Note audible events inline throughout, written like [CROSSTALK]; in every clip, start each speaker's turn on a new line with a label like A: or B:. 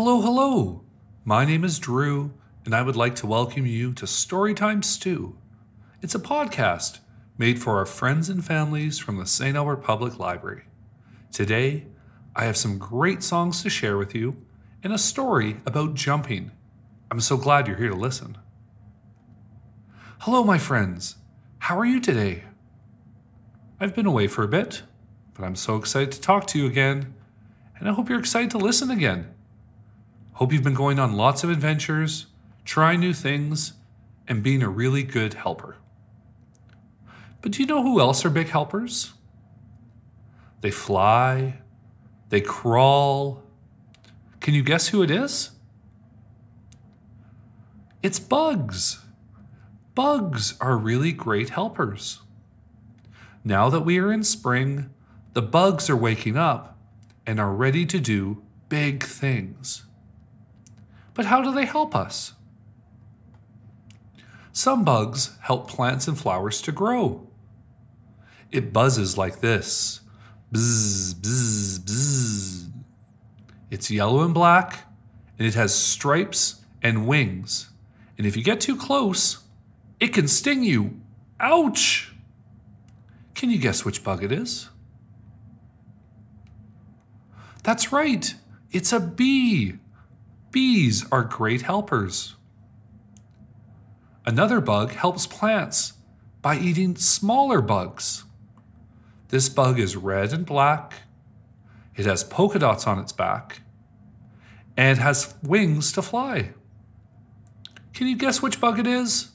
A: Hello, hello. My name is Drew, and I would like to welcome you to Storytime Stew. It's a podcast made for our friends and families from the St. Albert Public Library. Today, I have some great songs to share with you and a story about jumping. I'm so glad you're here to listen. Hello, my friends. How are you today? I've been away for a bit, but I'm so excited to talk to you again, and I hope you're excited to listen again. Hope you've been going on lots of adventures, trying new things, and being a really good helper. But do you know who else are big helpers? They fly, they crawl. Can you guess who it is? It's bugs. Bugs are really great helpers. Now that we are in spring, the bugs are waking up and are ready to do big things. But how do they help us? Some bugs help plants and flowers to grow. It buzzes like this bzz, bzz, bzz. It's yellow and black, and it has stripes and wings. And if you get too close, it can sting you. Ouch! Can you guess which bug it is? That's right, it's a bee. Bees are great helpers. Another bug helps plants by eating smaller bugs. This bug is red and black. It has polka dots on its back and has wings to fly. Can you guess which bug it is?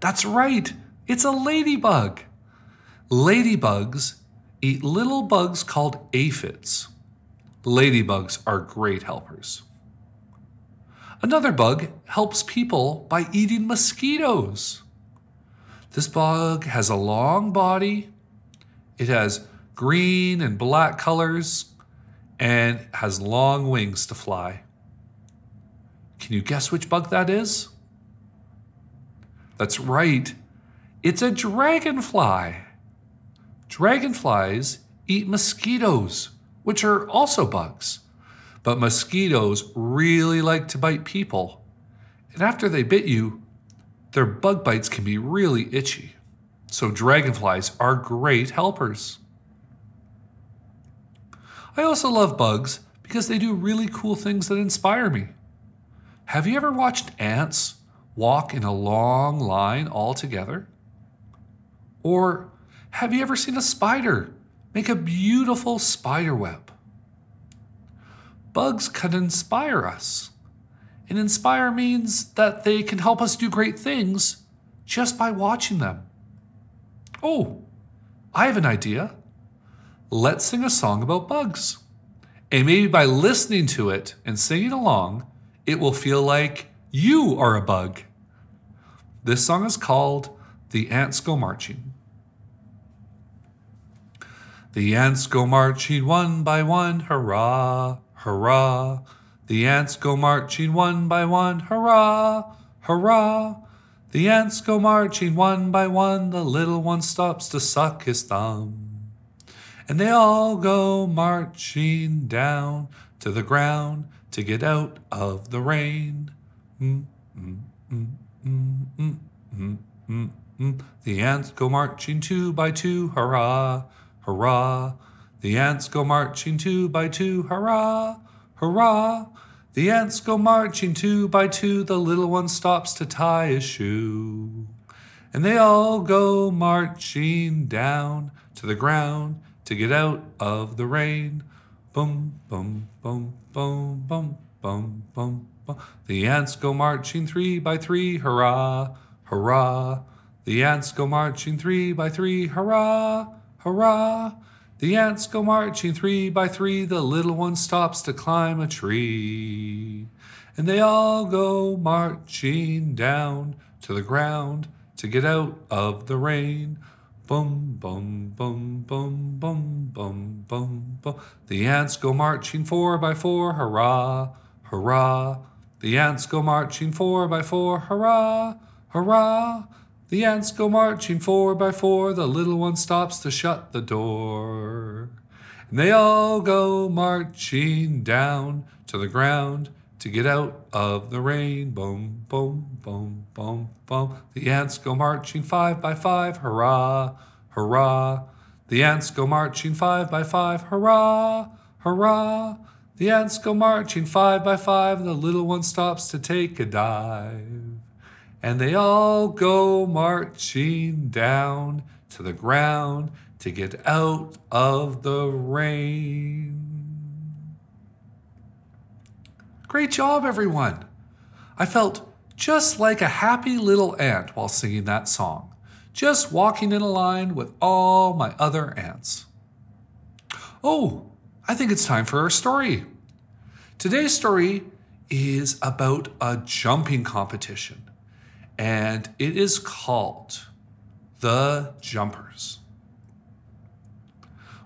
A: That's right, it's a ladybug. Ladybugs eat little bugs called aphids. Ladybugs are great helpers. Another bug helps people by eating mosquitoes. This bug has a long body, it has green and black colors, and has long wings to fly. Can you guess which bug that is? That's right, it's a dragonfly. Dragonflies eat mosquitoes which are also bugs. But mosquitoes really like to bite people. And after they bit you, their bug bites can be really itchy. So dragonflies are great helpers. I also love bugs because they do really cool things that inspire me. Have you ever watched ants walk in a long line all together? Or have you ever seen a spider make a beautiful spider web. Bugs can inspire us. And inspire means that they can help us do great things just by watching them. Oh, I have an idea. Let's sing a song about bugs. And maybe by listening to it and singing along, it will feel like you are a bug. This song is called The Ants Go Marching. The ants go marching one by one, hurrah, hurrah. The ants go marching one by one, hurrah, hurrah. The ants go marching one by one, the little one stops to suck his thumb. And they all go marching down to the ground to get out of the rain. Mm, mm, mm, the ants go marching two by two, hurrah, hurrah! The ants go marching two by two, hurrah! Hurrah! The ants go marching two by two, the little one stops to tie his shoe. And they all go marching down to the ground to get out of the rain. Boom, boom, boom, boom, boom, boom, boom, boom. The ants go marching three by three, hurrah, hurrah. The ants go marching three by three, hurrah, Hurrah! The ants go marching three by three, the little one stops to climb a tree. And they all go marching down to the ground to get out of the rain. Boom, boom, boom, boom, boom, boom, boom, boom. The ants go marching four by four, hurrah, hurrah. The ants go marching four by four, hurrah, hurrah. The ants go marching four by four, the little one stops to shut the door. And they all go marching down to the ground to get out of the rain. Boom, boom, boom, boom, boom. The ants go marching five by five. Hurrah, hurrah. The ants go marching five by five. Hurrah, hurrah. The ants go marching five by five. And the little one stops to take a dive. And they all go marching down to the ground to get out of the rain. Great job, everyone! I felt just like a happy little ant while singing that song, just walking in a line with all my other ants. Oh, I think it's time for our story. Today's story is about a jumping competition, and it is called The Jumpers.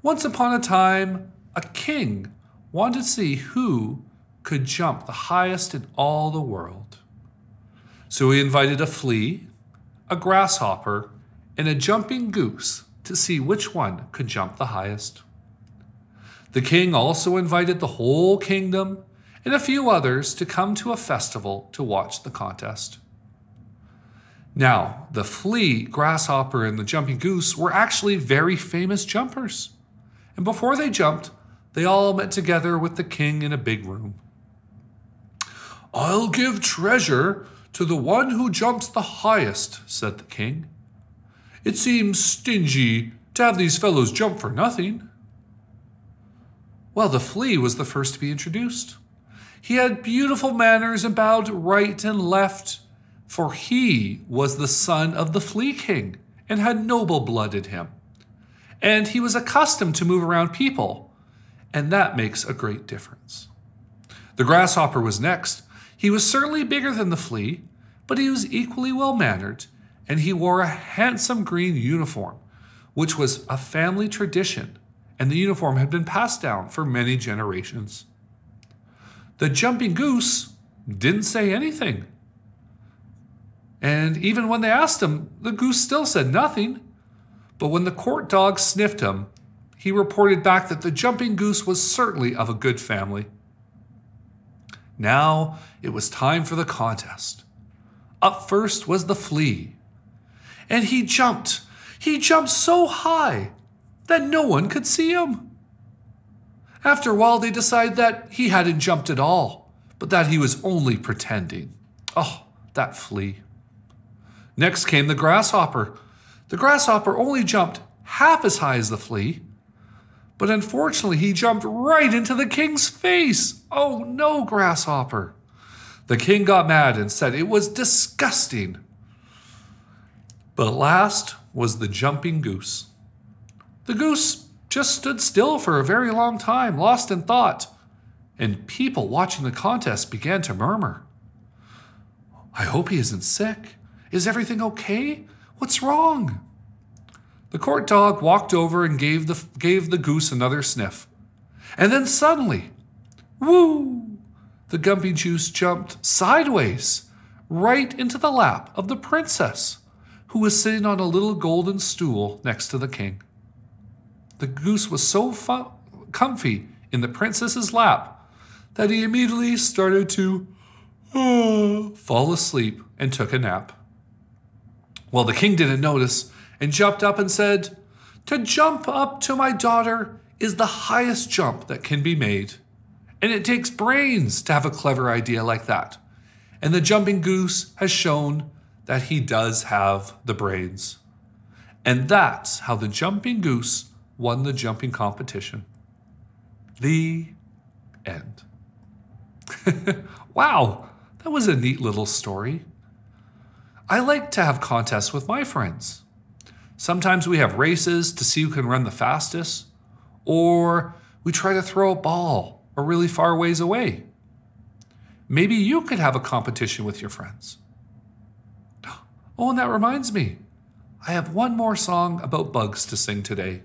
A: Once upon a time, a king wanted to see who could jump the highest in all the world. So he invited a flea, a grasshopper, and a jumping goose to see which one could jump the highest. The king also invited the whole kingdom and a few others to come to a festival to watch the contest. Now, the flea, grasshopper, and the jumping goose were actually very famous jumpers. And before they jumped, they all met together with the king in a big room. I'll give treasure to the one who jumps the highest, said the king. It seems stingy to have these fellows jump for nothing. Well, the flea was the first to be introduced. He had beautiful manners and bowed right and left, for he was the son of the flea king and had noble blood in him. And he was accustomed to move around people, and that makes a great difference. The grasshopper was next, he was certainly bigger than the flea, but he was equally well mannered, and he wore a handsome green uniform, which was a family tradition, and the uniform had been passed down for many generations. The jumping goose didn't say anything. And even when they asked him, the goose still said nothing. But when the court dog sniffed him, he reported back that the jumping goose was certainly of a good family. Now it was time for the contest. Up first was the flea. And he jumped. He jumped so high that no one could see him. After a while, they decided that he hadn't jumped at all, but that he was only pretending. Oh, that flea. Next came the grasshopper. The grasshopper only jumped half as high as the flea, but unfortunately, he jumped right into the king's face. Oh no, Grasshopper. The king got mad and said it was disgusting. But last was the jumping goose. The goose just stood still for a very long time, lost in thought, and people watching the contest began to murmur. I hope he isn't sick. Is everything okay? What's wrong? The court dog walked over and gave the, gave the goose another sniff. And then suddenly, woo, the gumpy juice jumped sideways right into the lap of the princess, who was sitting on a little golden stool next to the king. The goose was so fu- comfy in the princess's lap that he immediately started to uh, fall asleep and took a nap. Well, the king didn't notice and jumped up and said, To jump up to my daughter is the highest jump that can be made. And it takes brains to have a clever idea like that. And the jumping goose has shown that he does have the brains. And that's how the jumping goose won the jumping competition. The end. [LAUGHS] wow, that was a neat little story. I like to have contests with my friends. Sometimes we have races to see who can run the fastest, or we try to throw a ball a really far ways away. Maybe you could have a competition with your friends. [GASPS] Oh, and that reminds me, I have one more song about bugs to sing today.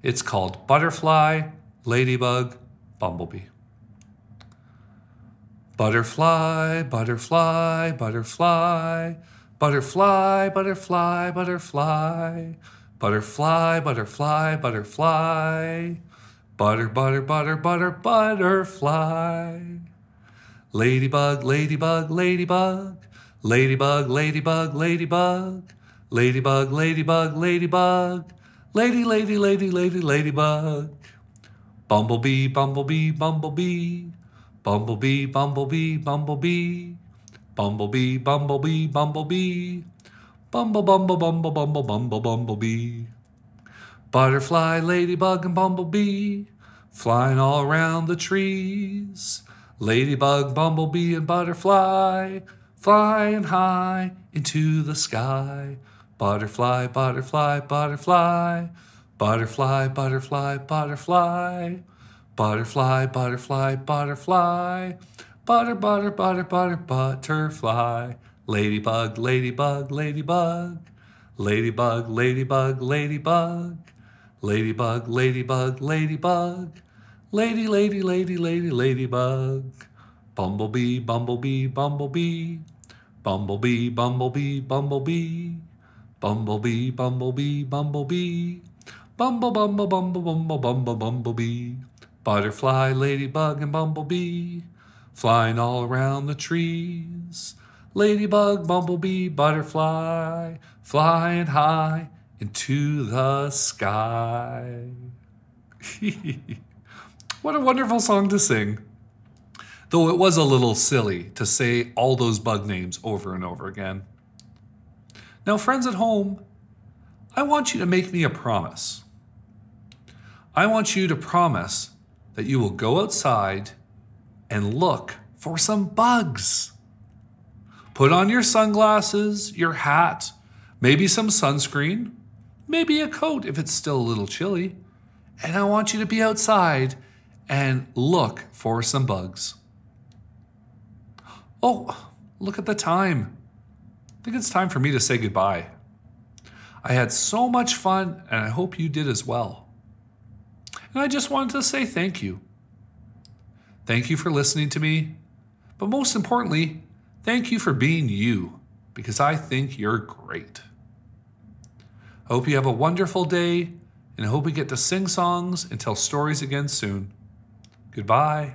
A: It's called Butterfly, Ladybug, Bumblebee. Butterfly, butterfly, butterfly. Butterfly, butterfly, butterfly, butterfly, butterfly, butterfly. Butter, butter, butter, butter, butterfly. Ladybug, ladybug, ladybug. Ladybug, ladybug, ladybug. Ladybug, ladybug, ladybug. Lady, lady, lady, lady, ladybug. Bumblebee, bumblebee, bumblebee. Bumblebee, bumblebee, bumblebee. Bumblebee, bumblebee, bumblebee. Bumble, bumble, bumble, bumble, bumble, bumblebee. Butterfly, ladybug, and bumblebee flying all around the trees. Ladybug, bumblebee, and butterfly flying high into the sky. Butterfly, butterfly, butterfly, butterfly, butterfly, butterfly, butterfly, butterfly, butterfly, butterfly. butter, butter, butter, butter, butterfly. Ladybug, ladybug, ladybug, ladybug, ladybug, ladybug. Ladybug, ladybug, ladybug. Lady, lady, lady, lady, ladybug. Bumblebee, bumblebee, bumblebee. Bumblebee, bumblebee, bumblebee. Bumblebee, bumblebee, bumblebee. Bumble, bumble, bumble, bumble, bumble, bumblebee. Butterfly, ladybug, and bumblebee. Flying all around the trees. Ladybug, bumblebee, butterfly. Flying high into the sky. [LAUGHS] what a wonderful song to sing. Though it was a little silly to say all those bug names over and over again. Now, friends at home, I want you to make me a promise. I want you to promise that you will go outside and look for some bugs. Put on your sunglasses, your hat, maybe some sunscreen, maybe a coat if it's still a little chilly. And I want you to be outside and look for some bugs. Oh, look at the time. I think it's time for me to say goodbye. I had so much fun, and I hope you did as well. And I just wanted to say thank you. Thank you for listening to me, but most importantly, thank you for being you, because I think you're great. I hope you have a wonderful day and I hope we get to sing songs and tell stories again soon. Goodbye.